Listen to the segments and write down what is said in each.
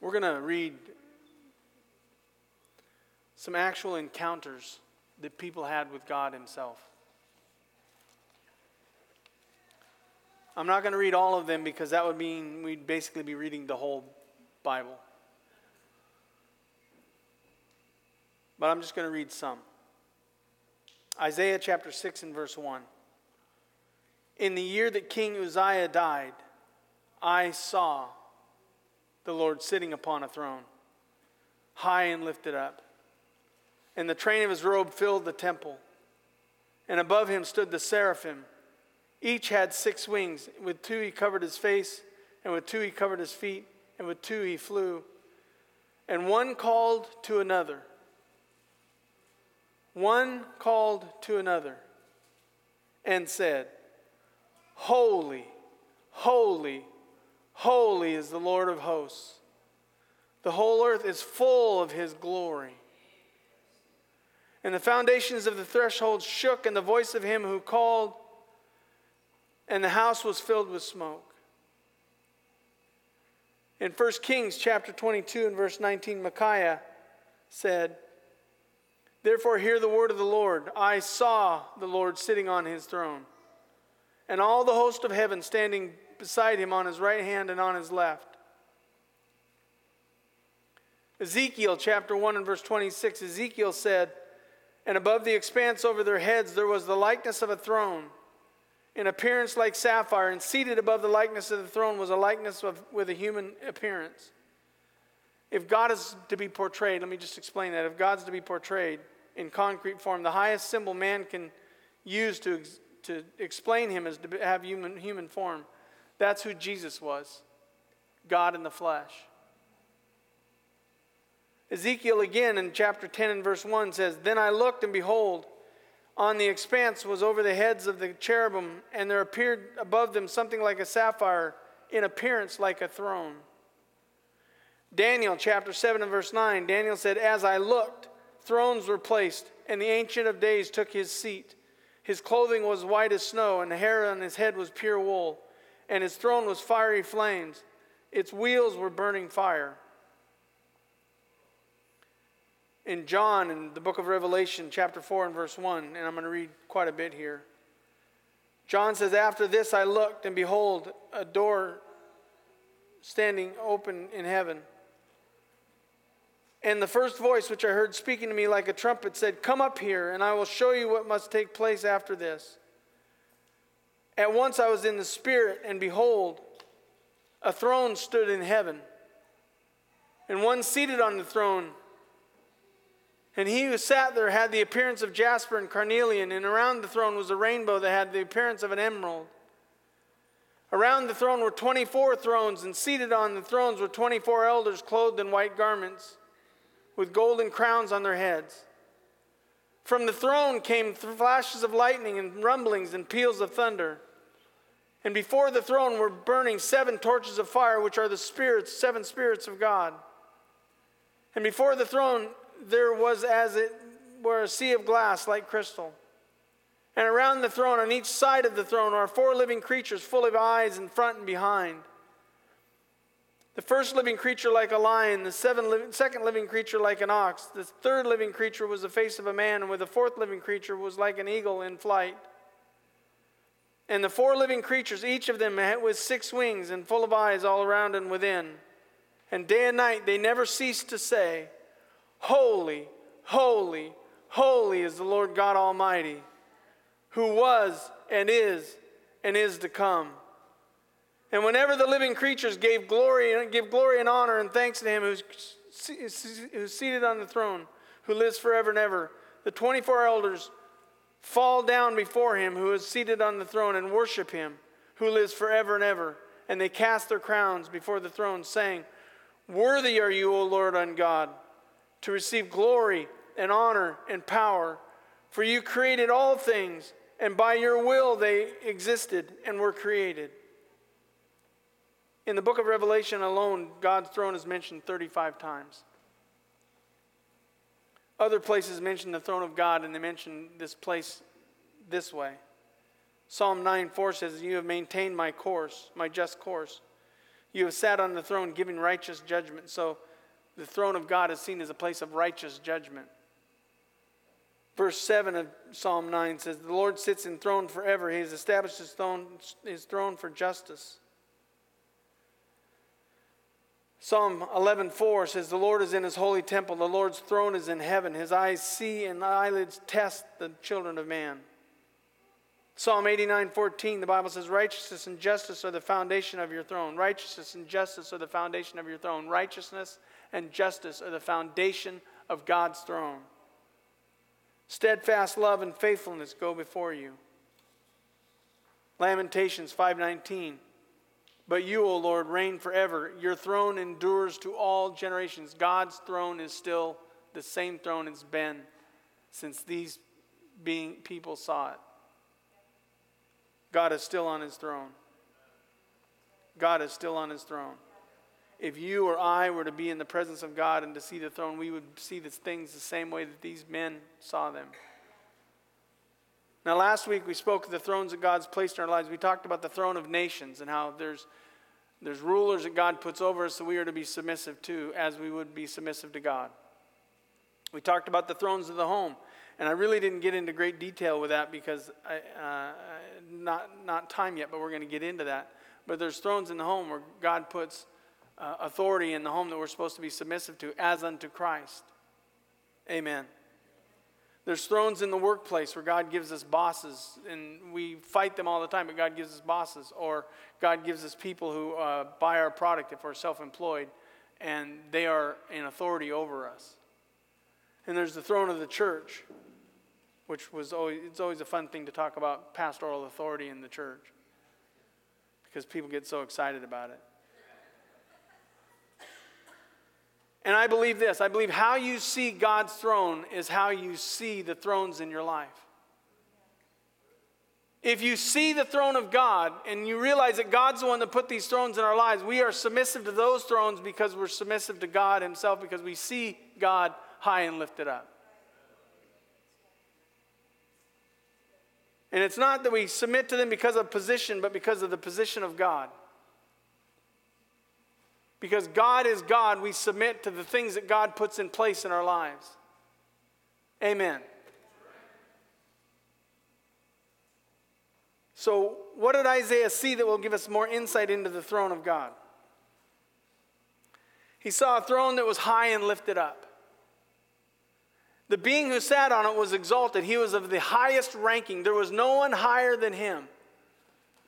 we're going to read some actual encounters that people had with God Himself. I'm not going to read all of them because that would mean we'd basically be reading the whole Bible. But I'm just going to read some. Isaiah chapter 6 and verse 1. In the year that King Uzziah died, I saw the Lord sitting upon a throne, high and lifted up. And the train of his robe filled the temple. And above him stood the seraphim. Each had six wings. With two he covered his face, and with two he covered his feet, and with two he flew. And one called to another. One called to another and said, Holy, holy, holy is the Lord of hosts. The whole earth is full of his glory. And the foundations of the threshold shook, and the voice of him who called, and the house was filled with smoke. In 1 Kings chapter 22 and verse 19, Micaiah said, Therefore, hear the word of the Lord. I saw the Lord sitting on his throne, and all the host of heaven standing beside him on his right hand and on his left. Ezekiel chapter 1 and verse 26, Ezekiel said, and above the expanse over their heads there was the likeness of a throne, in appearance like sapphire, and seated above the likeness of the throne was a likeness of, with a human appearance. If God is to be portrayed, let me just explain that. If God's to be portrayed in concrete form, the highest symbol man can use to, to explain him is to have human, human form. That's who Jesus was God in the flesh. Ezekiel again in chapter 10 and verse 1 says, Then I looked, and behold, on the expanse was over the heads of the cherubim, and there appeared above them something like a sapphire, in appearance like a throne. Daniel chapter 7 and verse 9, Daniel said, As I looked, thrones were placed, and the Ancient of Days took his seat. His clothing was white as snow, and the hair on his head was pure wool, and his throne was fiery flames. Its wheels were burning fire in John, in the book of Revelation, chapter 4 and verse 1, and I'm going to read quite a bit here. John says, After this I looked, and behold, a door standing open in heaven. And the first voice which I heard speaking to me like a trumpet said, Come up here, and I will show you what must take place after this. At once I was in the Spirit, and behold, a throne stood in heaven, and one seated on the throne and he who sat there had the appearance of jasper and carnelian, and around the throne was a rainbow that had the appearance of an emerald. Around the throne were 24 thrones, and seated on the thrones were 24 elders clothed in white garments, with golden crowns on their heads. From the throne came flashes of lightning and rumblings and peals of thunder. And before the throne were burning seven torches of fire, which are the spirits, seven spirits of God. And before the throne there was as it were a sea of glass like crystal. And around the throne, on each side of the throne, are four living creatures full of eyes in front and behind. The first living creature like a lion, the second living creature like an ox, the third living creature was the face of a man, and with the fourth living creature was like an eagle in flight. And the four living creatures, each of them with six wings and full of eyes all around and within. And day and night they never ceased to say, Holy, holy, holy is the Lord God Almighty, who was and is and is to come. And whenever the living creatures gave glory and give glory and honor and thanks to him who's seated on the throne, who lives forever and ever, the 24 elders fall down before him who is seated on the throne and worship him who lives forever and ever. And they cast their crowns before the throne, saying, Worthy are you, O Lord and God to receive glory and honor and power. For you created all things, and by your will they existed and were created. In the book of Revelation alone, God's throne is mentioned 35 times. Other places mention the throne of God, and they mention this place this way. Psalm 9 4 says, You have maintained my course, my just course. You have sat on the throne giving righteous judgment. So the throne of God is seen as a place of righteous judgment. Verse 7 of Psalm 9 says, The Lord sits enthroned forever. He has established his throne, his throne for justice. Psalm 11:4 says, "The Lord is in his holy temple. The Lord's throne is in heaven. His eyes see and eyelids test the children of man." Psalm 89:14, the Bible says, "Righteousness and justice are the foundation of your throne. Righteousness and justice are the foundation of your throne. Righteousness and justice are the foundation of God's throne. Steadfast love and faithfulness go before you." Lamentations 5:19 but you, O Lord, reign forever. Your throne endures to all generations. God's throne is still the same throne it's been since these being people saw it. God is still on his throne. God is still on his throne. If you or I were to be in the presence of God and to see the throne, we would see the things the same way that these men saw them. Now, last week we spoke of the thrones that God's placed in our lives. We talked about the throne of nations and how there's, there's rulers that God puts over us that we are to be submissive to as we would be submissive to God. We talked about the thrones of the home. And I really didn't get into great detail with that because I, uh, not, not time yet, but we're going to get into that. But there's thrones in the home where God puts uh, authority in the home that we're supposed to be submissive to, as unto Christ. Amen. There's thrones in the workplace where God gives us bosses, and we fight them all the time, but God gives us bosses. Or God gives us people who uh, buy our product if we're self employed, and they are in authority over us. And there's the throne of the church, which was always, it's always a fun thing to talk about pastoral authority in the church because people get so excited about it. And I believe this I believe how you see God's throne is how you see the thrones in your life. If you see the throne of God and you realize that God's the one that put these thrones in our lives, we are submissive to those thrones because we're submissive to God Himself because we see God high and lifted up. And it's not that we submit to them because of position, but because of the position of God. Because God is God, we submit to the things that God puts in place in our lives. Amen. So, what did Isaiah see that will give us more insight into the throne of God? He saw a throne that was high and lifted up. The being who sat on it was exalted. He was of the highest ranking. There was no one higher than him.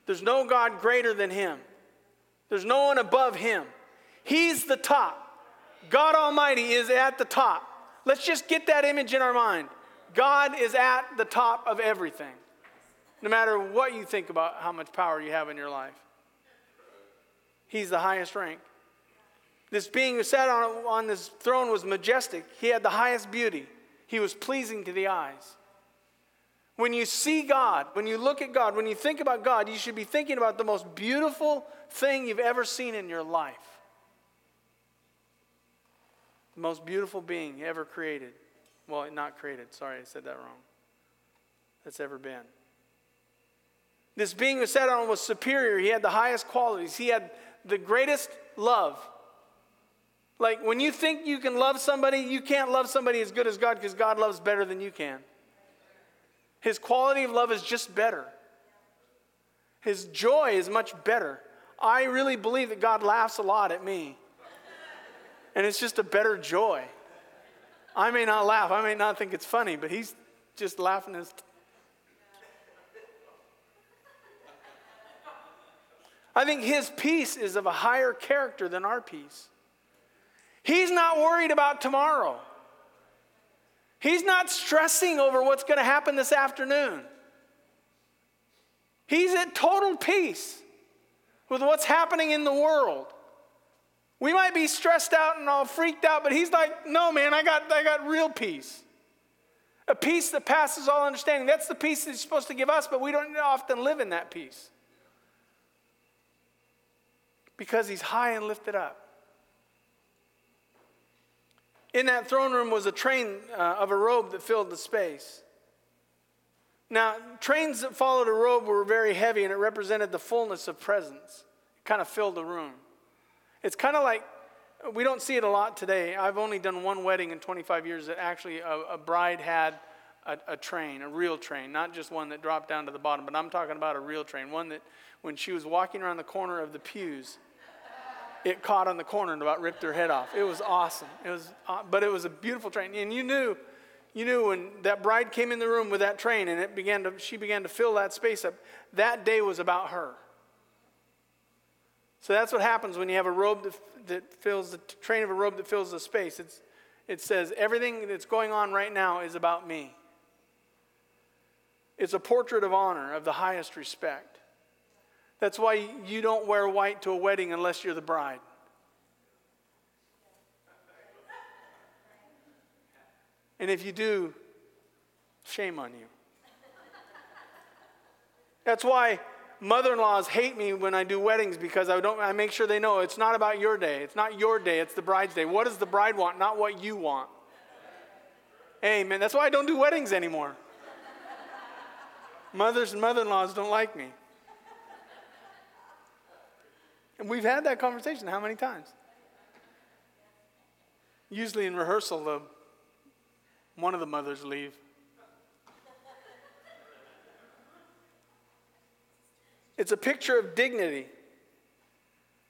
There's no God greater than him. There's no one above him. He's the top. God Almighty is at the top. Let's just get that image in our mind. God is at the top of everything, no matter what you think about how much power you have in your life. He's the highest rank. This being who sat on, on this throne was majestic. He had the highest beauty, he was pleasing to the eyes. When you see God, when you look at God, when you think about God, you should be thinking about the most beautiful thing you've ever seen in your life the most beautiful being ever created. Well, not created, sorry, I said that wrong. That's ever been. This being who sat on was superior. He had the highest qualities, he had the greatest love. Like when you think you can love somebody, you can't love somebody as good as God because God loves better than you can. His quality of love is just better. His joy is much better. I really believe that God laughs a lot at me and it's just a better joy. I may not laugh, I may not think it's funny, but he's just laughing his. T- I think his peace is of a higher character than our peace. He's not worried about tomorrow. He's not stressing over what's going to happen this afternoon. He's at total peace with what's happening in the world. We might be stressed out and all freaked out, but he's like, no, man, I got, I got real peace. A peace that passes all understanding. That's the peace that he's supposed to give us, but we don't often live in that peace. Because he's high and lifted up. In that throne room was a train uh, of a robe that filled the space. Now, trains that followed a robe were very heavy and it represented the fullness of presence. It kind of filled the room. It's kind of like we don't see it a lot today. I've only done one wedding in 25 years that actually a, a bride had a, a, train, a real train, not just one that dropped down to the bottom, but I'm talking about a real train, one that when she was walking around the corner of the pews, it caught on the corner and about ripped her head off. It was awesome. It was, uh, but it was a beautiful train, and you knew, you knew when that bride came in the room with that train and it began to, she began to fill that space up. That day was about her. So that's what happens when you have a robe that, that fills the train of a robe that fills the space. It's, it says everything that's going on right now is about me. It's a portrait of honor, of the highest respect. That's why you don't wear white to a wedding unless you're the bride. And if you do, shame on you. That's why mother-in-laws hate me when I do weddings because I don't I make sure they know it's not about your day. It's not your day, it's the bride's day. What does the bride want, not what you want? Amen. That's why I don't do weddings anymore. Mothers and mother-in-laws don't like me. And we've had that conversation how many times? Usually in rehearsal, the, one of the mothers leave. It's a picture of dignity.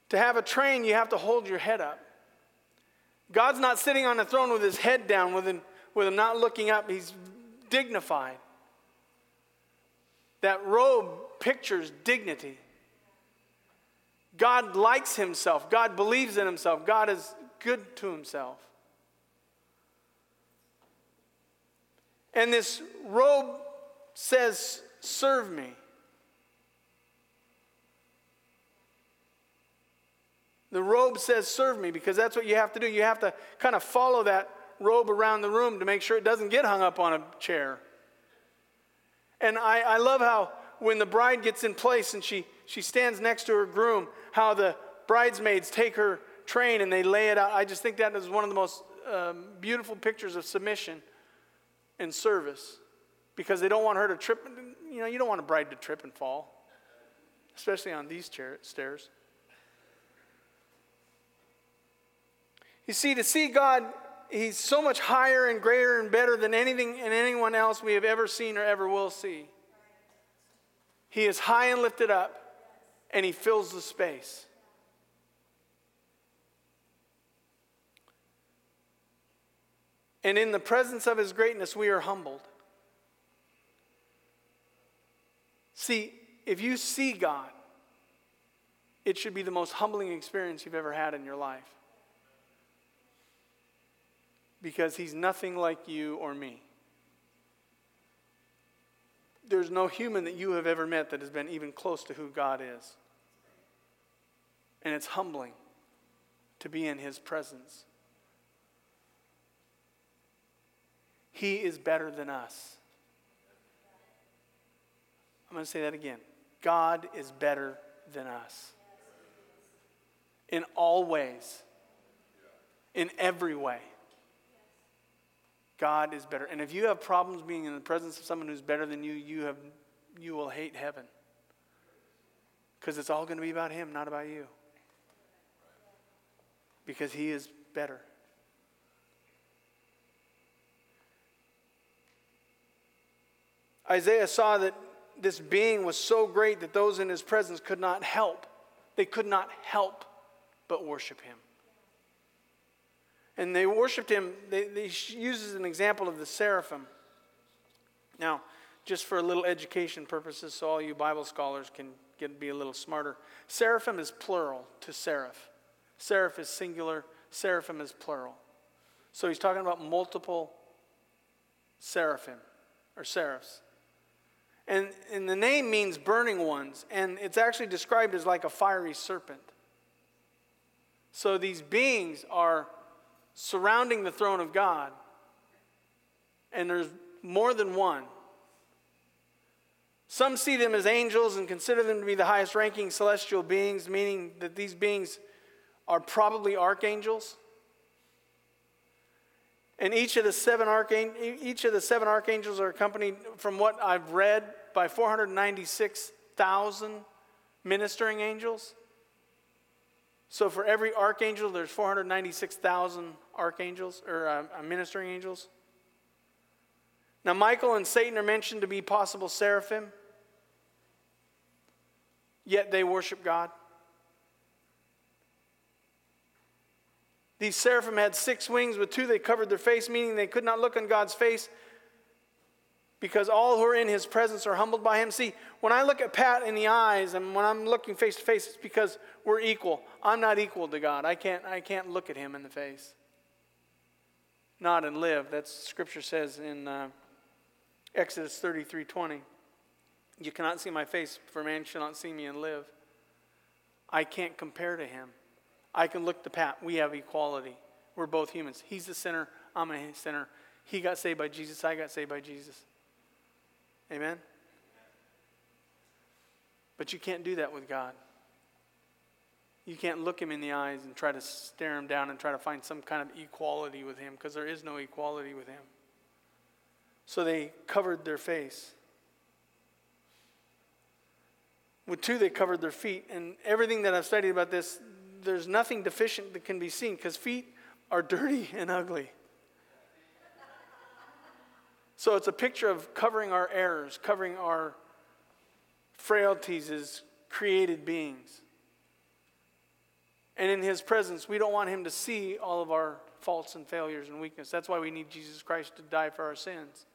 To have a train, you have to hold your head up. God's not sitting on a throne with his head down, with him, with him not looking up. He's dignified. That robe pictures dignity. God likes himself. God believes in himself. God is good to himself. And this robe says, Serve me. The robe says, Serve me, because that's what you have to do. You have to kind of follow that robe around the room to make sure it doesn't get hung up on a chair. And I, I love how when the bride gets in place and she, she stands next to her groom, how the bridesmaids take her train and they lay it out. I just think that is one of the most um, beautiful pictures of submission and service because they don't want her to trip. You know, you don't want a bride to trip and fall, especially on these chair, stairs. You see, to see God, He's so much higher and greater and better than anything and anyone else we have ever seen or ever will see. He is high and lifted up and he fills the space. And in the presence of his greatness, we are humbled. See, if you see God, it should be the most humbling experience you've ever had in your life. Because he's nothing like you or me. There's no human that you have ever met that has been even close to who God is. And it's humbling to be in his presence. He is better than us. I'm going to say that again. God is better than us. In all ways, in every way. God is better. And if you have problems being in the presence of someone who's better than you, you, have, you will hate heaven. Because it's all going to be about Him, not about you because he is better. Isaiah saw that this being was so great that those in his presence could not help. They could not help but worship him. And they worshiped him, they, they uses an example of the seraphim. Now, just for a little education purposes, so all you Bible scholars can get be a little smarter. Seraphim is plural to seraph. Seraph is singular, seraphim is plural. So he's talking about multiple seraphim or seraphs. And, and the name means burning ones, and it's actually described as like a fiery serpent. So these beings are surrounding the throne of God, and there's more than one. Some see them as angels and consider them to be the highest ranking celestial beings, meaning that these beings are probably archangels. And each of the seven archangels, each of the seven archangels are accompanied, from what I've read, by 496,000 ministering angels. So for every archangel, there's 496,000 archangels or uh, uh, ministering angels. Now, Michael and Satan are mentioned to be possible seraphim, yet they worship God. These seraphim had six wings, with two they covered their face, meaning they could not look on God's face because all who are in his presence are humbled by him. See, when I look at Pat in the eyes and when I'm looking face to face, it's because we're equal. I'm not equal to God. I can't, I can't look at him in the face. Not and live. That's scripture says in uh, Exodus 33 20. You cannot see my face, for man shall not see me and live. I can't compare to him. I can look to Pat. We have equality. We're both humans. He's the sinner. I'm a sinner. He got saved by Jesus. I got saved by Jesus. Amen? But you can't do that with God. You can't look him in the eyes and try to stare him down and try to find some kind of equality with him because there is no equality with him. So they covered their face. With two, they covered their feet. And everything that I've studied about this, there's nothing deficient that can be seen because feet are dirty and ugly. So it's a picture of covering our errors, covering our frailties as created beings. And in His presence, we don't want Him to see all of our faults and failures and weakness. That's why we need Jesus Christ to die for our sins.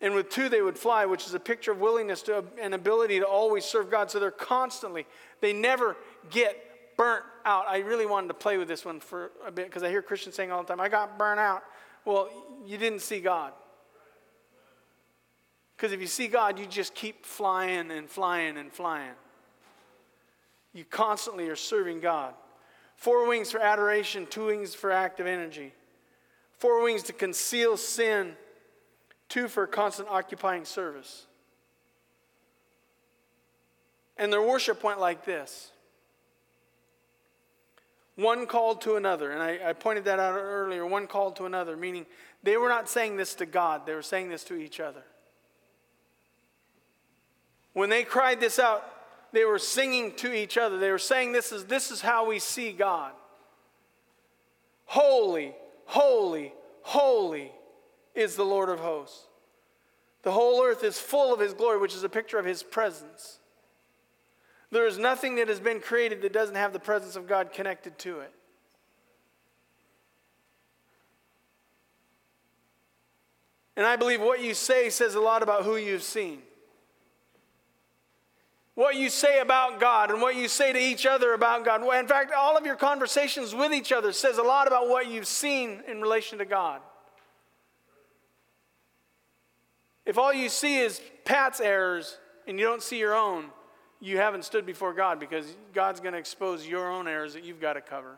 And with two, they would fly, which is a picture of willingness to and ability to always serve God. So they're constantly, they never get burnt out. I really wanted to play with this one for a bit because I hear Christians saying all the time, I got burnt out. Well, you didn't see God. Because if you see God, you just keep flying and flying and flying. You constantly are serving God. Four wings for adoration, two wings for active energy. Four wings to conceal sin two for constant occupying service. And their worship went like this one called to another. And I, I, pointed that out earlier one called to another, meaning they were not saying this to God, they were saying this to each other. When they cried this out, they were singing to each other. They were saying, This is, this is how we see God. Holy, holy, holy is the Lord of hosts. The whole earth is full of his glory, which is a picture of his presence. There is nothing that has been created that doesn't have the presence of God connected to it. And I believe what you say says a lot about who you've seen. What you say about God and what you say to each other about God. In fact, all of your conversations with each other says a lot about what you've seen in relation to God. If all you see is Pat's errors and you don't see your own, you haven't stood before God because God's going to expose your own errors that you've got to cover.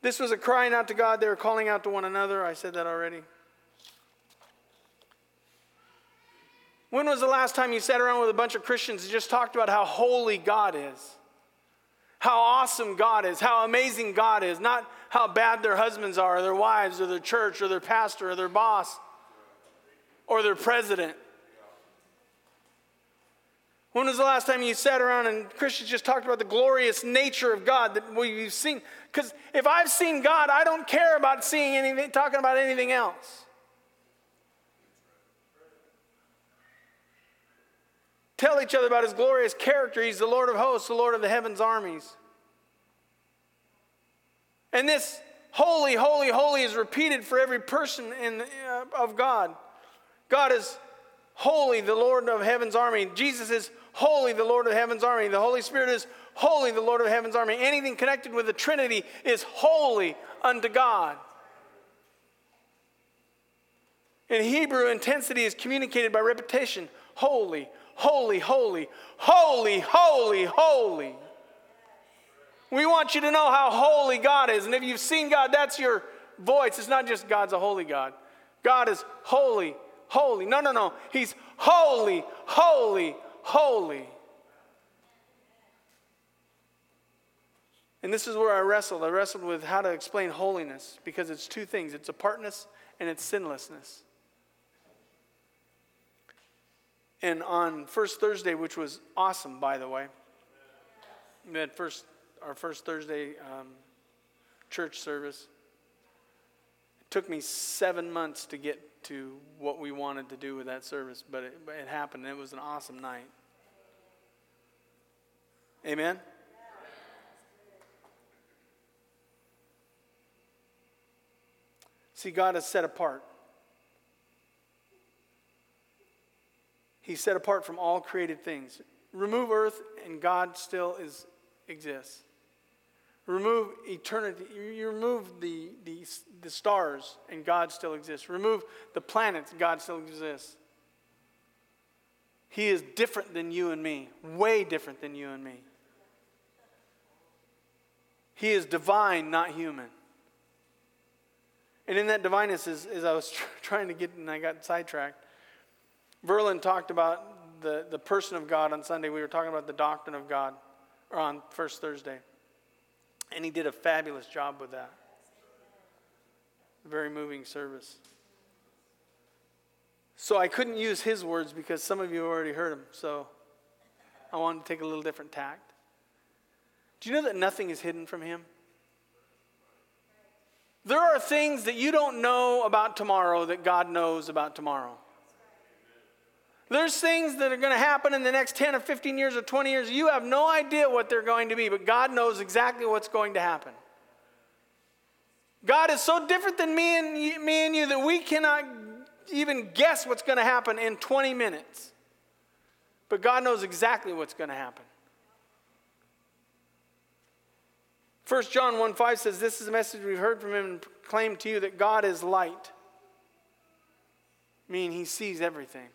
This was a crying out to God. They were calling out to one another. I said that already. When was the last time you sat around with a bunch of Christians and just talked about how holy God is? how awesome God is, how amazing God is, not how bad their husbands are, or their wives, or their church, or their pastor, or their boss, or their president. When was the last time you sat around and Christians just talked about the glorious nature of God that we've seen? Because if I've seen God, I don't care about seeing anything, talking about anything else. Tell each other about his glorious character. He's the Lord of hosts, the Lord of the heavens' armies. And this holy, holy, holy is repeated for every person in, uh, of God. God is holy, the Lord of heaven's army. Jesus is holy, the Lord of heaven's army. The Holy Spirit is holy, the Lord of heaven's army. Anything connected with the Trinity is holy unto God. In Hebrew, intensity is communicated by repetition holy, holy, holy, holy, holy, holy. We want you to know how holy God is. And if you've seen God, that's your voice. It's not just God's a holy God. God is holy, holy. No, no, no. He's holy, holy, holy. And this is where I wrestled. I wrestled with how to explain holiness because it's two things it's apartness and it's sinlessness. And on first Thursday, which was awesome, by the way, we had first, our first Thursday um, church service. It took me seven months to get to what we wanted to do with that service, but it, it happened. And it was an awesome night. Amen? See, God is set apart. He's set apart from all created things. Remove earth, and God still is, exists. Remove eternity. You remove the, the, the stars, and God still exists. Remove the planets, God still exists. He is different than you and me, way different than you and me. He is divine, not human. And in that divineness, as, as I was tr- trying to get, and I got sidetracked, Verlin talked about the, the person of God on Sunday. We were talking about the doctrine of God, or on First Thursday. And he did a fabulous job with that. Very moving service. So I couldn't use his words because some of you already heard them. So I wanted to take a little different tact. Do you know that nothing is hidden from him? There are things that you don't know about tomorrow that God knows about tomorrow. There's things that are going to happen in the next 10 or 15 years or 20 years. You have no idea what they're going to be, but God knows exactly what's going to happen. God is so different than me and, you, me and you that we cannot even guess what's going to happen in 20 minutes. But God knows exactly what's going to happen. 1 John 1 5 says, This is a message we've heard from him and proclaimed to you that God is light, meaning he sees everything.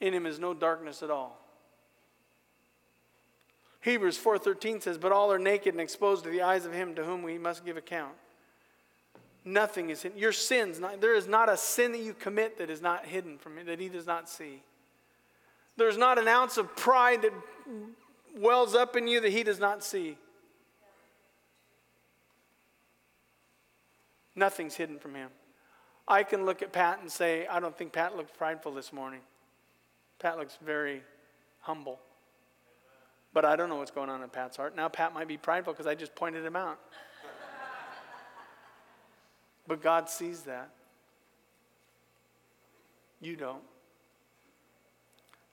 In him is no darkness at all. Hebrews 4:13 says, "But all are naked and exposed to the eyes of him to whom we must give account." Nothing is hidden. Your sins, not, there is not a sin that you commit that is not hidden from him, that he does not see. There's not an ounce of pride that wells up in you that he does not see. Nothing's hidden from him. I can look at Pat and say, I don't think Pat looked prideful this morning. Pat looks very humble. But I don't know what's going on in Pat's heart. Now, Pat might be prideful because I just pointed him out. but God sees that. You don't.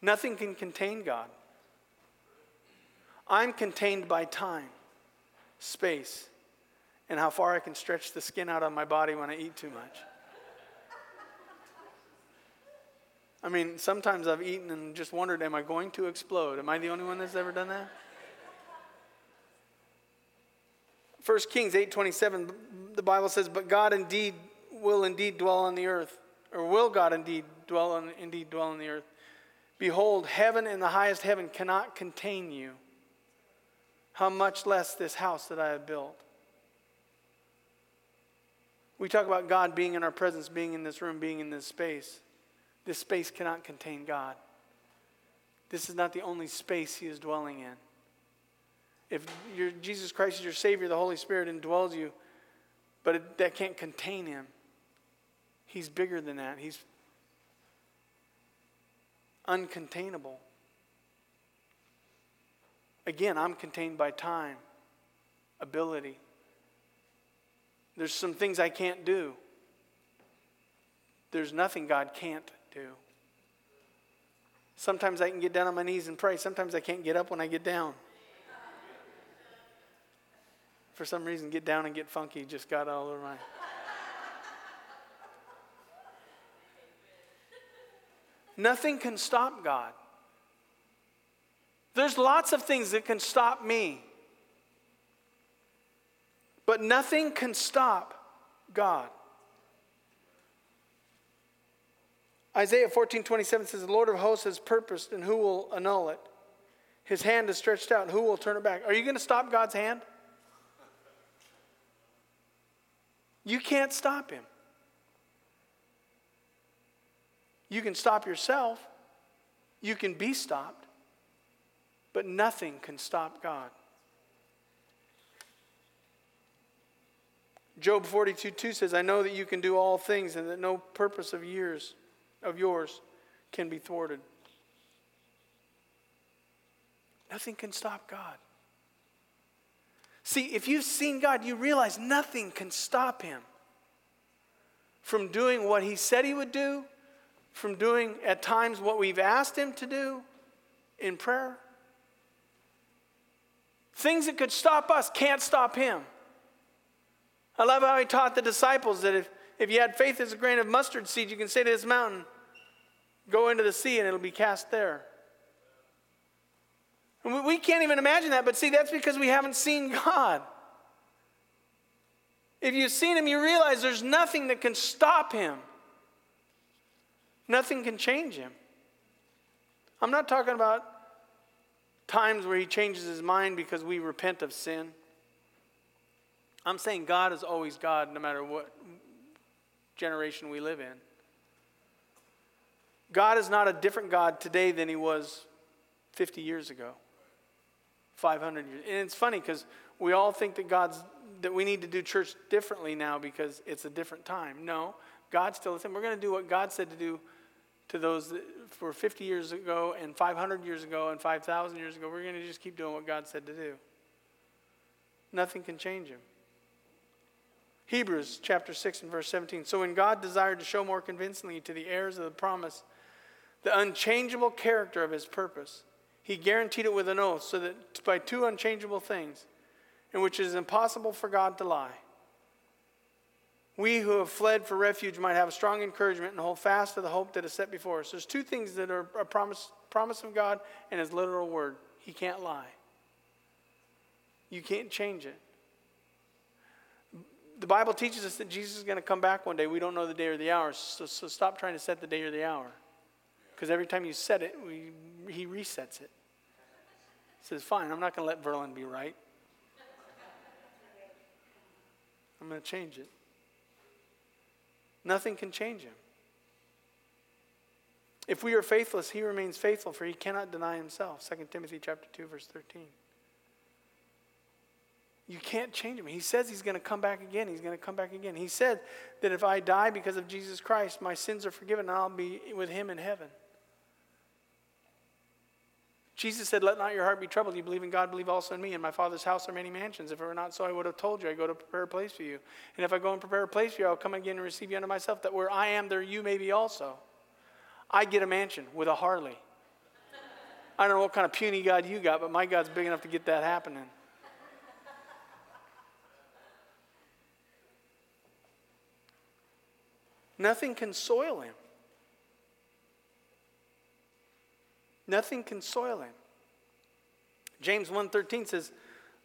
Nothing can contain God. I'm contained by time, space, and how far I can stretch the skin out on my body when I eat too much. I mean, sometimes I've eaten and just wondered, am I going to explode? Am I the only one that's ever done that? 1 Kings 8:27 the Bible says but God indeed will indeed dwell on the earth or will God indeed dwell on indeed dwell on the earth behold heaven and the highest heaven cannot contain you how much less this house that I have built we talk about God being in our presence, being in this room, being in this space. This space cannot contain God. This is not the only space He is dwelling in. If Jesus Christ is your Savior, the Holy Spirit indwells you, but it, that can't contain Him. He's bigger than that. He's uncontainable. Again, I'm contained by time, ability, there's some things I can't do. There's nothing God can't do. Sometimes I can get down on my knees and pray. Sometimes I can't get up when I get down. For some reason, get down and get funky just got all over my. Nothing can stop God. There's lots of things that can stop me. But nothing can stop God. Isaiah 14 27 says, The Lord of hosts has purposed, and who will annul it? His hand is stretched out, and who will turn it back? Are you going to stop God's hand? You can't stop him. You can stop yourself, you can be stopped, but nothing can stop God. Job 42 2 says, I know that you can do all things and that no purpose of years of yours can be thwarted. Nothing can stop God. See, if you've seen God, you realize nothing can stop him from doing what he said he would do, from doing at times what we've asked him to do in prayer. Things that could stop us can't stop him. I love how he taught the disciples that if, if you had faith as a grain of mustard seed, you can say to this mountain, Go into the sea, and it'll be cast there. And we can't even imagine that, but see, that's because we haven't seen God. If you've seen him, you realize there's nothing that can stop him. Nothing can change him. I'm not talking about times where he changes his mind because we repent of sin. I'm saying God is always God no matter what generation we live in. God is not a different God today than he was 50 years ago, 500 years. And it's funny because we all think that God's that we need to do church differently now because it's a different time. No, God's still the same. We're going to do what God said to do to those that, for 50 years ago and 500 years ago and 5,000 years ago. We're going to just keep doing what God said to do. Nothing can change him. Hebrews chapter 6 and verse 17. So when God desired to show more convincingly to the heirs of the promise the unchangeable character of his purpose, he guaranteed it with an oath so that by two unchangeable things, in which it is impossible for God to lie, we who have fled for refuge might have a strong encouragement and hold fast to the hope that is set before us. There's two things that are a promise, promise of God and his literal word. He can't lie. You can't change it. The Bible teaches us that Jesus is going to come back one day. We don't know the day or the hour, so, so stop trying to set the day or the hour. Because every time you set it, we, he resets it. He says, Fine, I'm not going to let Verlin be right. I'm going to change it. Nothing can change him. If we are faithless, he remains faithful, for he cannot deny himself. 2 Timothy chapter 2, verse 13. You can't change him. He says he's going to come back again. He's going to come back again. He said that if I die because of Jesus Christ, my sins are forgiven and I'll be with him in heaven. Jesus said, Let not your heart be troubled. You believe in God, believe also in me. In my Father's house are many mansions. If it were not so, I would have told you. I go to prepare a place for you. And if I go and prepare a place for you, I'll come again and receive you unto myself, that where I am, there you may be also. I get a mansion with a Harley. I don't know what kind of puny God you got, but my God's big enough to get that happening. Nothing can soil him. Nothing can soil him. James 1:13 says,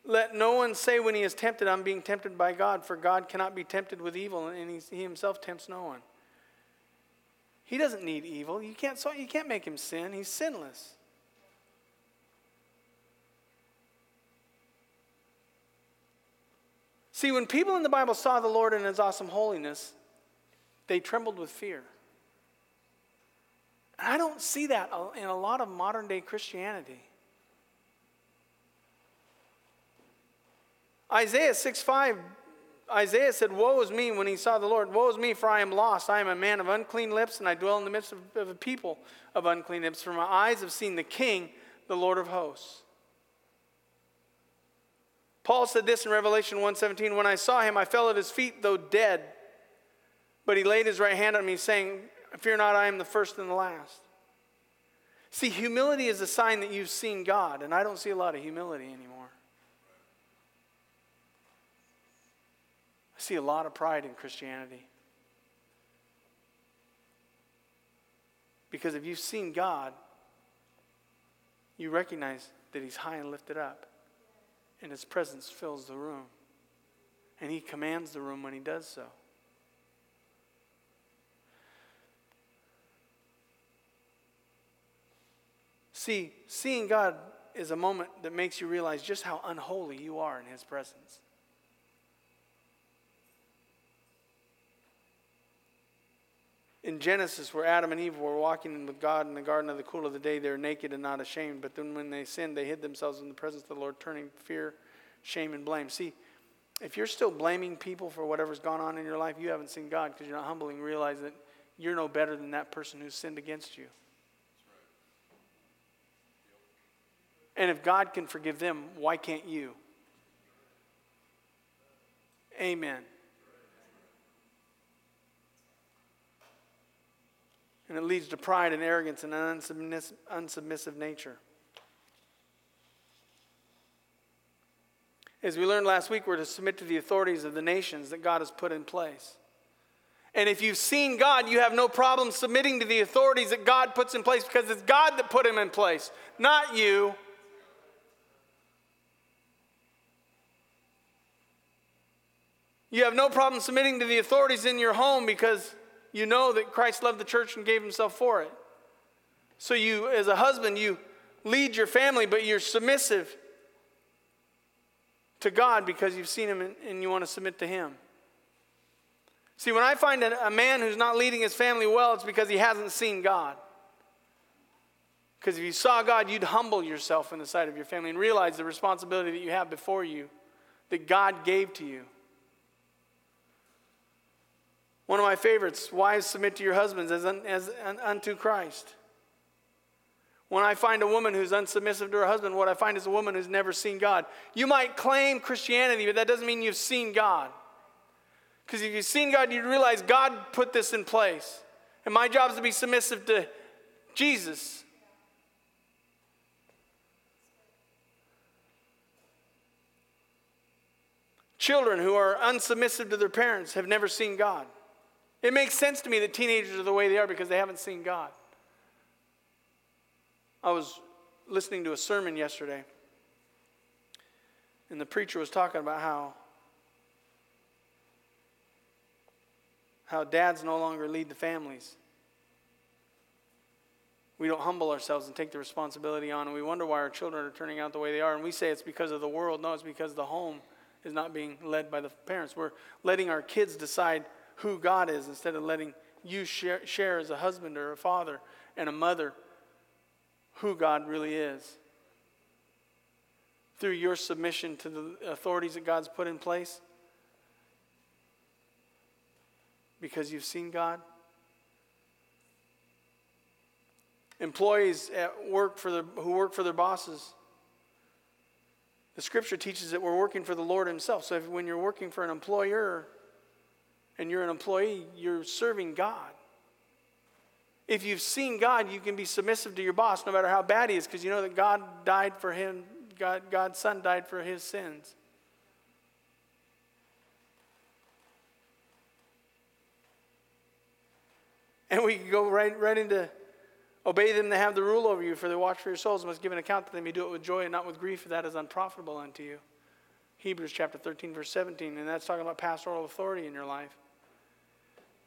"Let no one say when he is tempted, I'm being tempted by God, for God cannot be tempted with evil, and he, himself tempts no one." He doesn't need evil. You can't, you can't make him sin. He's sinless. See, when people in the Bible saw the Lord in his awesome holiness, they trembled with fear. And I don't see that in a lot of modern day Christianity. Isaiah 6 5, Isaiah said, Woe is me when he saw the Lord. Woe is me, for I am lost. I am a man of unclean lips, and I dwell in the midst of, of a people of unclean lips. For my eyes have seen the King, the Lord of hosts. Paul said this in Revelation 1:17, when I saw him I fell at his feet though dead. But he laid his right hand on me saying, Fear not, I am the first and the last. See, humility is a sign that you've seen God, and I don't see a lot of humility anymore. I see a lot of pride in Christianity. Because if you've seen God, you recognize that He's high and lifted up, and His presence fills the room. And He commands the room when He does so. See, seeing God is a moment that makes you realize just how unholy you are in His presence. In Genesis, where Adam and Eve were walking with God in the garden of the cool of the day, they were naked and not ashamed. But then when they sinned, they hid themselves in the presence of the Lord, turning fear, shame, and blame. See, if you're still blaming people for whatever's gone on in your life, you haven't seen God because you're not humbling. Realize that you're no better than that person who sinned against you. And if God can forgive them, why can't you? Amen. And it leads to pride and arrogance and an unsubmissive nature. As we learned last week, we're to submit to the authorities of the nations that God has put in place. And if you've seen God, you have no problem submitting to the authorities that God puts in place because it's God that put him in place, not you. You have no problem submitting to the authorities in your home because you know that Christ loved the church and gave himself for it. So you, as a husband, you lead your family, but you're submissive to God because you've seen him and you want to submit to him. See, when I find a, man who's not leading his family well, it's because he hasn't seen God. Because if you saw God, you'd humble yourself in the sight of your family and realize the responsibility that you have before you, that God gave to you. One of my favorites wives submit to your husbands as, un, as un, unto Christ. When I find a woman who's unsubmissive to her husband, what I find is a woman who's never seen God. You might claim Christianity, but that doesn't mean you've seen God. Because if you've seen God, you realize God put this in place. And my job is to be submissive to Jesus. Children who are unsubmissive to their parents have never seen God. It makes sense to me that teenagers are the way they are because they haven't seen God. I was listening to a sermon yesterday, and the preacher was talking about how how dads no longer lead the families. We don't humble ourselves and take the responsibility on, and we wonder why our children are turning out the way they are. And we say it's because of the world. No, it's because the home is not being led by the parents. We're letting our kids decide who God is instead of letting you share, share as a husband or a father and a mother who God really is. Through your submission to the authorities that God's put in place, because you've seen God. Employees at work for the, who work for their bosses. The scripture teaches that we're working for the Lord Himself. So if, when you're working for an employer, and you're an employee, you're serving God. If you've seen God, you can be submissive to your boss no matter how bad he is because you know that God died for him, God, God's Son died for his sins. And we can go right, right into obey them that have the rule over you, for they watch for your souls and must give an account to them. You do it with joy and not with grief, for that is unprofitable unto you. Hebrews chapter 13, verse 17, and that's talking about pastoral authority in your life.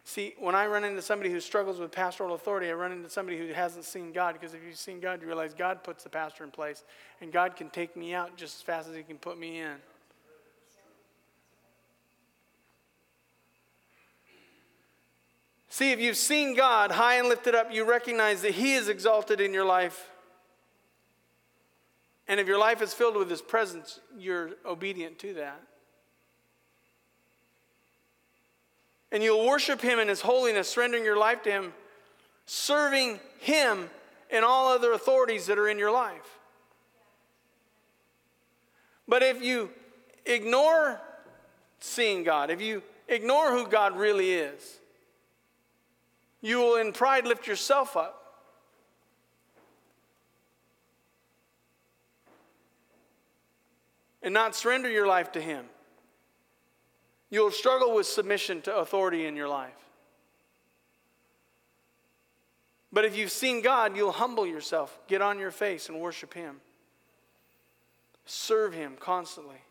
See, when I run into somebody who struggles with pastoral authority, I run into somebody who hasn't seen God. Because if you've seen God, you realize God puts the pastor in place, and God can take me out just as fast as He can put me in. See, if you've seen God high and lifted up, you recognize that He is exalted in your life. And if your life is filled with His presence, you're obedient to that. And you'll worship Him in His holiness, surrendering your life to Him, serving Him and all other authorities that are in your life. But if you ignore seeing God, if you ignore who God really is, you will in pride lift yourself up. And not surrender your life to Him. You'll struggle with submission to authority in your life. But if you've seen God, you'll humble yourself, get on your face, and worship Him. Serve Him constantly.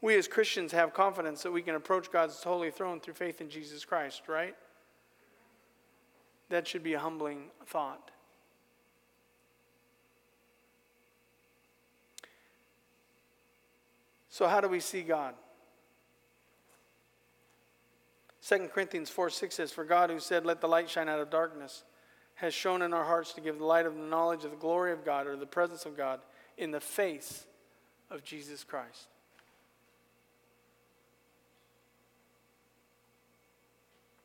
We as Christians have confidence that we can approach God's holy throne through faith in Jesus Christ, right? That should be a humbling thought. So, how do we see God? 2 Corinthians 4 6 says, For God, who said, Let the light shine out of darkness, has shown in our hearts to give the light of the knowledge of the glory of God or the presence of God in the face of Jesus Christ.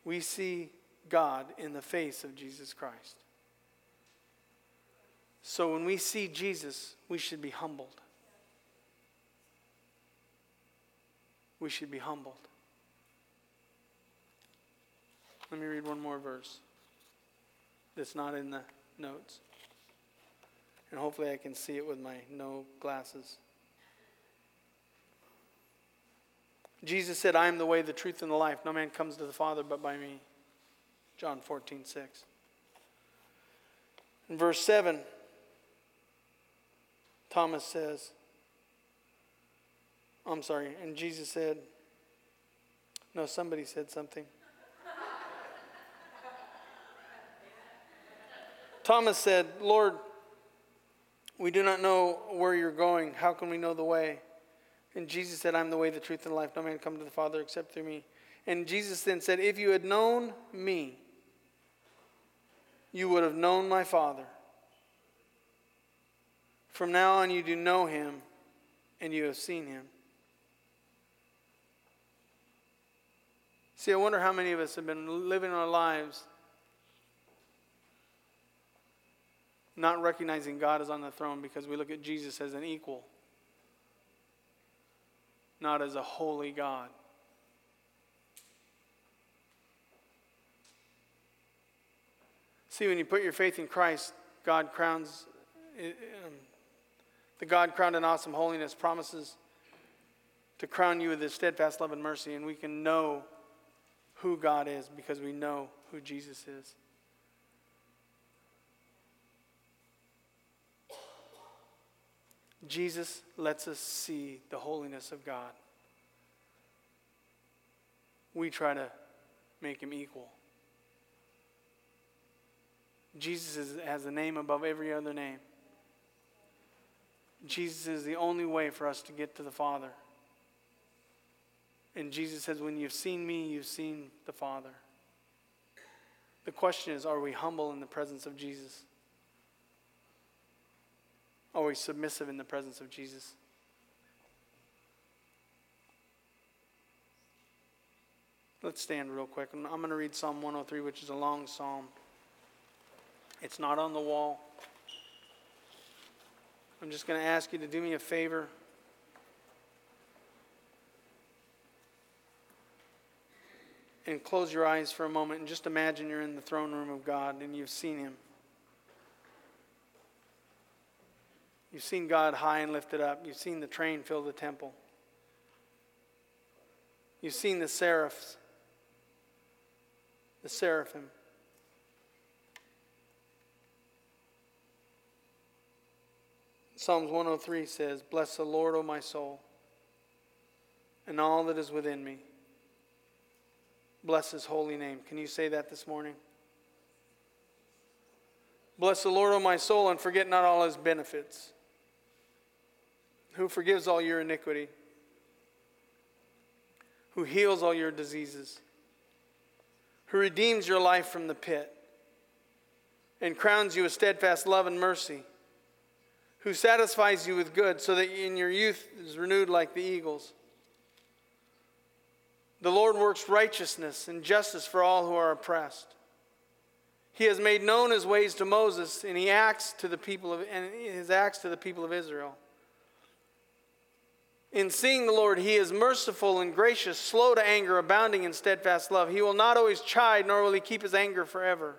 We see God in the face of Jesus Christ. So when we see Jesus, we should be humbled. We should be humbled. Let me read one more verse that's not in the notes. And hopefully I can see it with my no glasses. Jesus said, I am the way, the truth, and the life. No man comes to the Father but by me. John 14, 6. In verse 7, Thomas says, I'm sorry, and Jesus said, no, somebody said something. Thomas said, Lord, we do not know where you're going. How can we know the way? And Jesus said, I'm the way, the truth, and the life. No man come to the Father except through me. And Jesus then said, If you had known me, you would have known my Father. From now on, you do know him, and you have seen him. See, I wonder how many of us have been living our lives not recognizing God is on the throne because we look at Jesus as an equal, not as a holy God. See, when you put your faith in Christ, God crowns, um, the God crowned in awesome holiness promises to crown you with his steadfast love and mercy, and we can know who God is because we know who Jesus is. Jesus lets us see the holiness of God. We try to make him equal. Jesus is, has a name above every other name. Jesus is the only way for us to get to the Father. And Jesus says, When you've seen me, you've seen the Father. The question is, are we humble in the presence of Jesus? Are we submissive in the presence of Jesus? Let's stand real quick. I'm going to read Psalm 103, which is a long psalm. It's not on the wall. I'm just going to ask you to do me a favor. And close your eyes for a moment and just imagine you're in the throne room of God and you've seen Him. You've seen God high and lifted up. You've seen the train fill the temple. You've seen the seraphs, the seraphim. Psalms 103 says, Bless the Lord, O my soul, and all that is within me. Bless his holy name. Can you say that this morning? Bless the Lord, O my soul, and forget not all his benefits who forgives all your iniquity, who heals all your diseases, who redeems your life from the pit, and crowns you with steadfast love and mercy, who satisfies you with good, so that in your youth is renewed like the eagles. The Lord works righteousness and justice for all who are oppressed. He has made known his ways to Moses, and he acts to the people of and his acts to the people of Israel. In seeing the Lord, he is merciful and gracious, slow to anger, abounding in steadfast love. He will not always chide, nor will he keep his anger forever.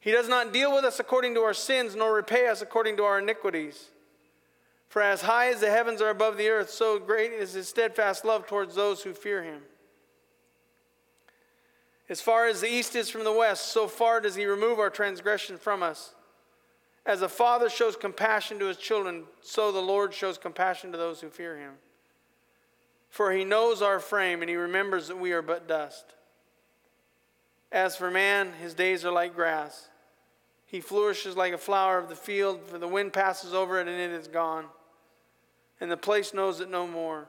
He does not deal with us according to our sins, nor repay us according to our iniquities. For as high as the heavens are above the earth, so great is his steadfast love towards those who fear him. As far as the east is from the west, so far does he remove our transgression from us. As a father shows compassion to his children, so the Lord shows compassion to those who fear him. For he knows our frame, and he remembers that we are but dust. As for man, his days are like grass. He flourishes like a flower of the field, for the wind passes over it and it is gone, and the place knows it no more.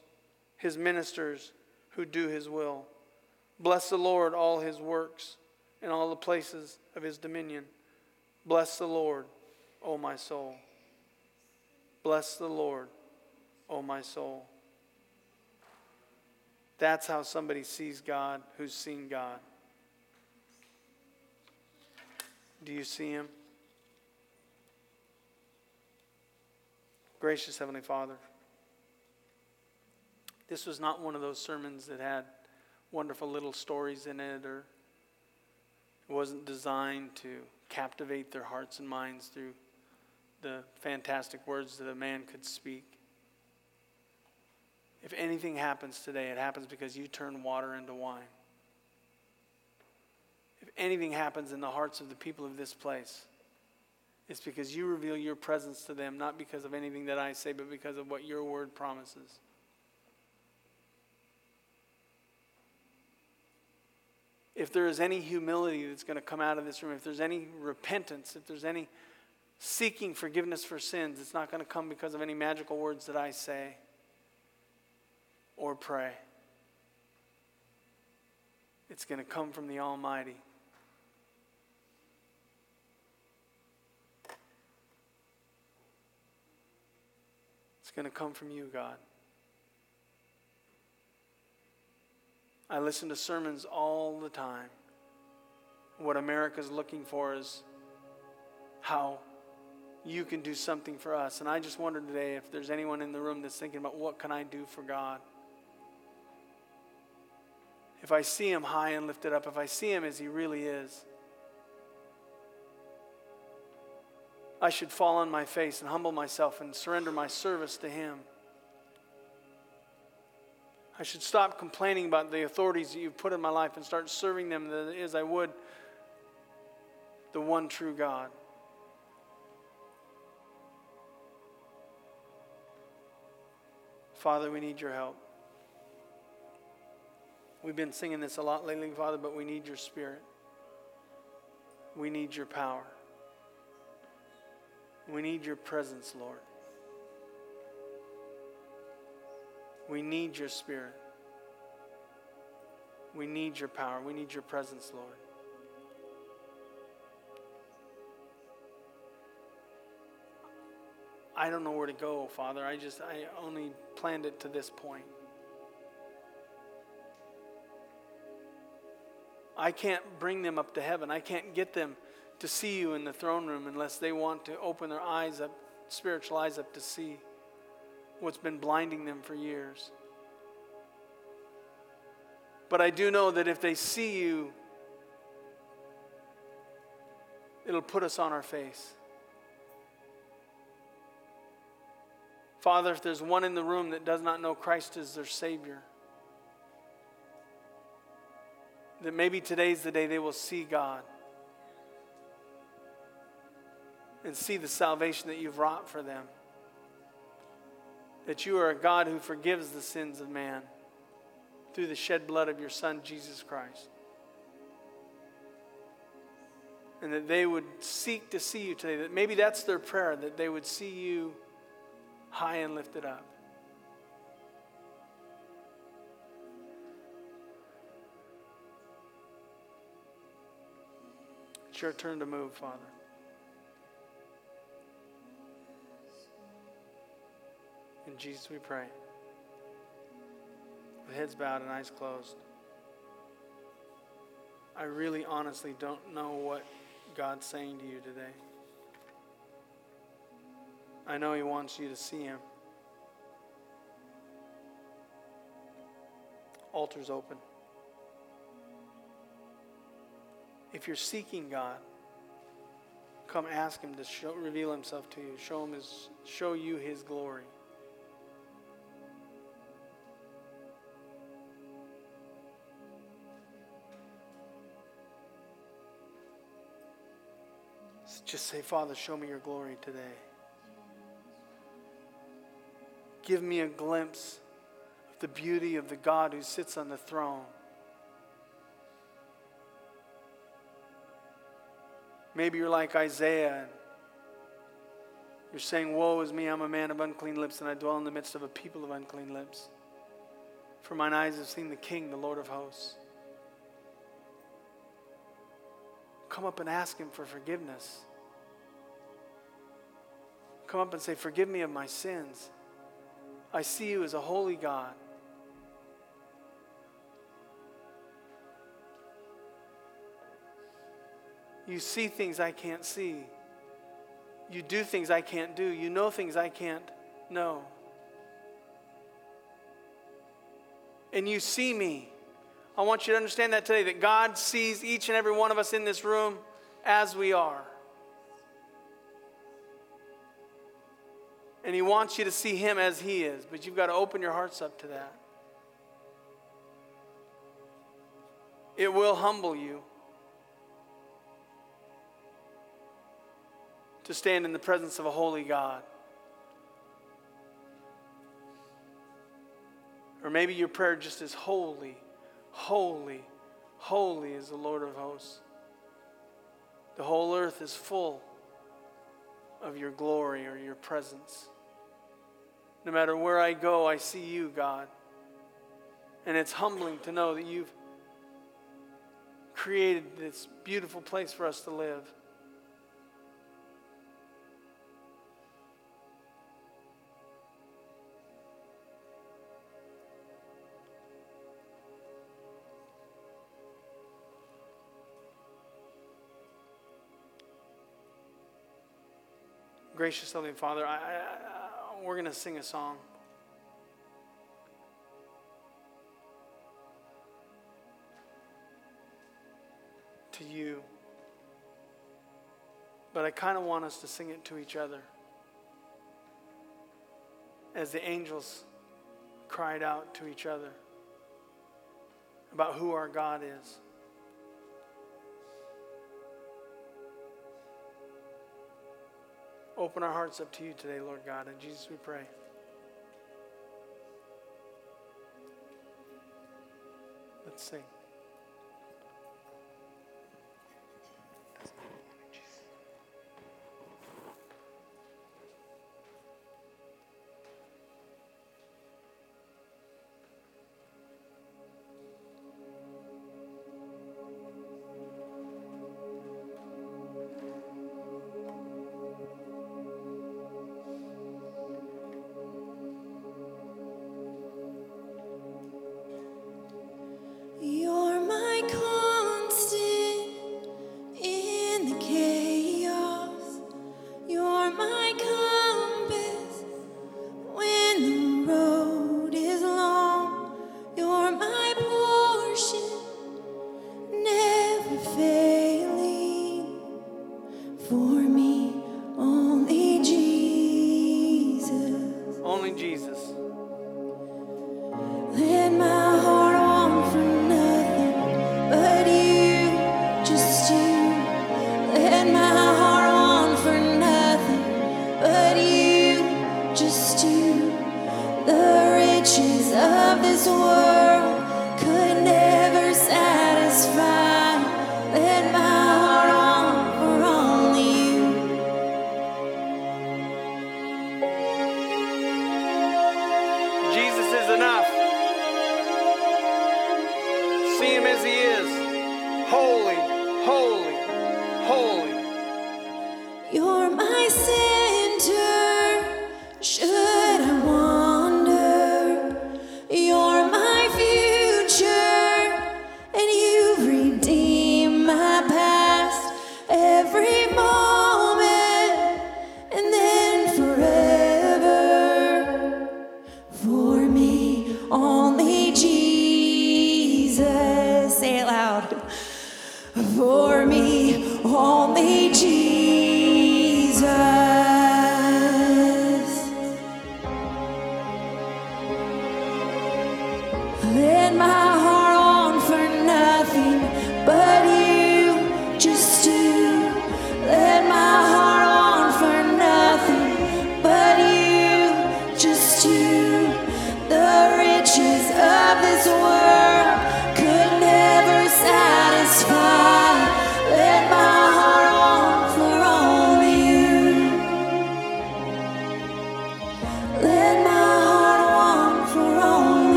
his ministers who do his will. Bless the Lord, all his works, and all the places of his dominion. Bless the Lord, O my soul. Bless the Lord, O my soul. That's how somebody sees God who's seen God. Do you see him? Gracious Heavenly Father, this was not one of those sermons that had wonderful little stories in it or it wasn't designed to captivate their hearts and minds through the fantastic words that a man could speak. If anything happens today, it happens because you turn water into wine. If anything happens in the hearts of the people of this place, it's because you reveal your presence to them, not because of anything that I say, but because of what your word promises. If there is any humility that's going to come out of this room, if there's any repentance, if there's any seeking forgiveness for sins, it's not going to come because of any magical words that I say or pray. It's going to come from the Almighty. It's going to come from you, God. I listen to sermons all the time. What America's looking for is how you can do something for us. And I just wonder today if there's anyone in the room that's thinking about what can I do for God? If I see him high and lifted up, if I see him as he really is, I should fall on my face and humble myself and surrender my service to him. I should stop complaining about the authorities that you've put in my life and start serving them as I would the one true God. Father, we need your help. We've been singing this a lot lately, Father, but we need your spirit. We need your power. We need your presence, Lord. We need your spirit. We need your power. We need your presence, Lord. I don't know where to go, Father. I just, I only planned it to this point. I can't bring them up to heaven. I can't get them to see you in the throne room unless they want to open their eyes up, spiritual eyes up to see what's been blinding them for years. But I do know that if they see you, it'll put us on our face. Father, if there's one in the room that does not know Christ as their Savior, that maybe today's the day they will see God and see the salvation that you've wrought for them. That you are a God who forgives the sins of man through the shed blood of your Son, Jesus Christ. And that they would seek to see you today. That maybe that's their prayer, that they would see you high and lifted up. It's your turn to move, Father. Jesus we pray. With heads bowed and eyes closed. I really honestly don't know what God's saying to you today. I know He wants you to see Him. Altar's open. If you're seeking God, come ask Him to show, reveal Himself to you, show Him His, show you His glory. Just say, Father, show me your glory today. Give me a glimpse of the beauty of the God who sits on the throne. Maybe you're like Isaiah. You're saying, Woe is me, I'm a man of unclean lips, and I dwell in the midst of a people of unclean lips. For mine eyes have seen the King, the Lord of hosts. Come up and ask Him for forgiveness. Come up and say, Forgive me of my sins. I see you as a holy God. You see things I can't see. You do things I can't do. You know things I can't know. And you see me. I want you to understand that today that God sees each and every one of us in this room as we are. And He wants you to see Him as He is, but you've got to open your hearts up to that. It will humble you. to stand in the presence of a holy God. Or maybe your prayer just is holy, holy, holy is the Lord of hosts. The whole earth is full of your glory or your presence. No matter where I go, I see you, God. And it's humbling to know that you've created this beautiful place for us to live. Gracious loving Father, I, I, we're going to sing a song. To you. But I kind of want us to sing it to each other. As the angels cried out to each other about who our God is. Open our hearts up to you today, Lord God. In Jesus we pray. Let's sing.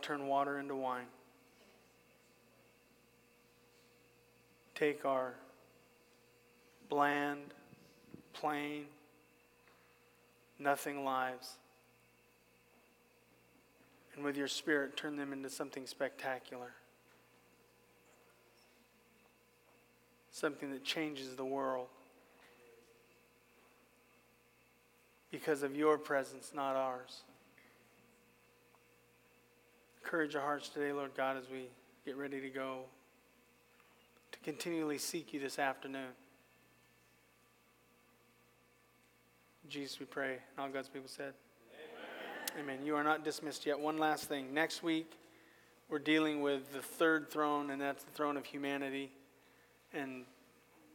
Turn water into wine. Take our bland, plain, nothing lives, and with your spirit, turn them into something spectacular. Something that changes the world. Because of your presence, not ours. Encourage our hearts today, Lord God, as we get ready to go, to continually seek you this afternoon. Jesus, we pray. And all God's people said, Amen. Amen. You are not dismissed yet. One last thing. Next week, we're dealing with the third throne, and that's the throne of humanity. And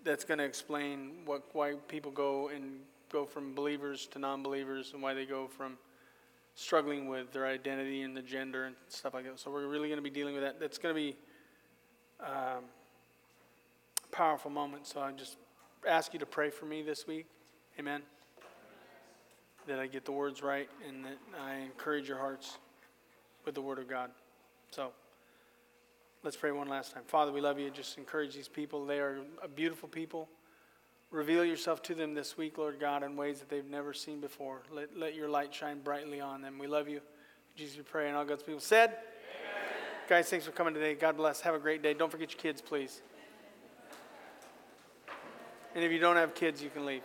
that's going to explain what, why people go and go from believers to non believers and why they go from struggling with their identity and the gender and stuff like that. So we're really going to be dealing with that. That's going to be um, a powerful moment. So I just ask you to pray for me this week. Amen. That I get the words right and that I encourage your hearts with the Word of God. So let's pray one last time. Father, we love you. Just encourage these people. They are a beautiful people. Reveal yourself to them this week, Lord God, in ways that they've never seen before. Let, let your light shine brightly on them. We love you. Jesus, we pray. And all God's people said, Amen. Guys, thanks for coming today. God bless. Have a great day. Don't forget your kids, please. And if you don't have kids, you can leave.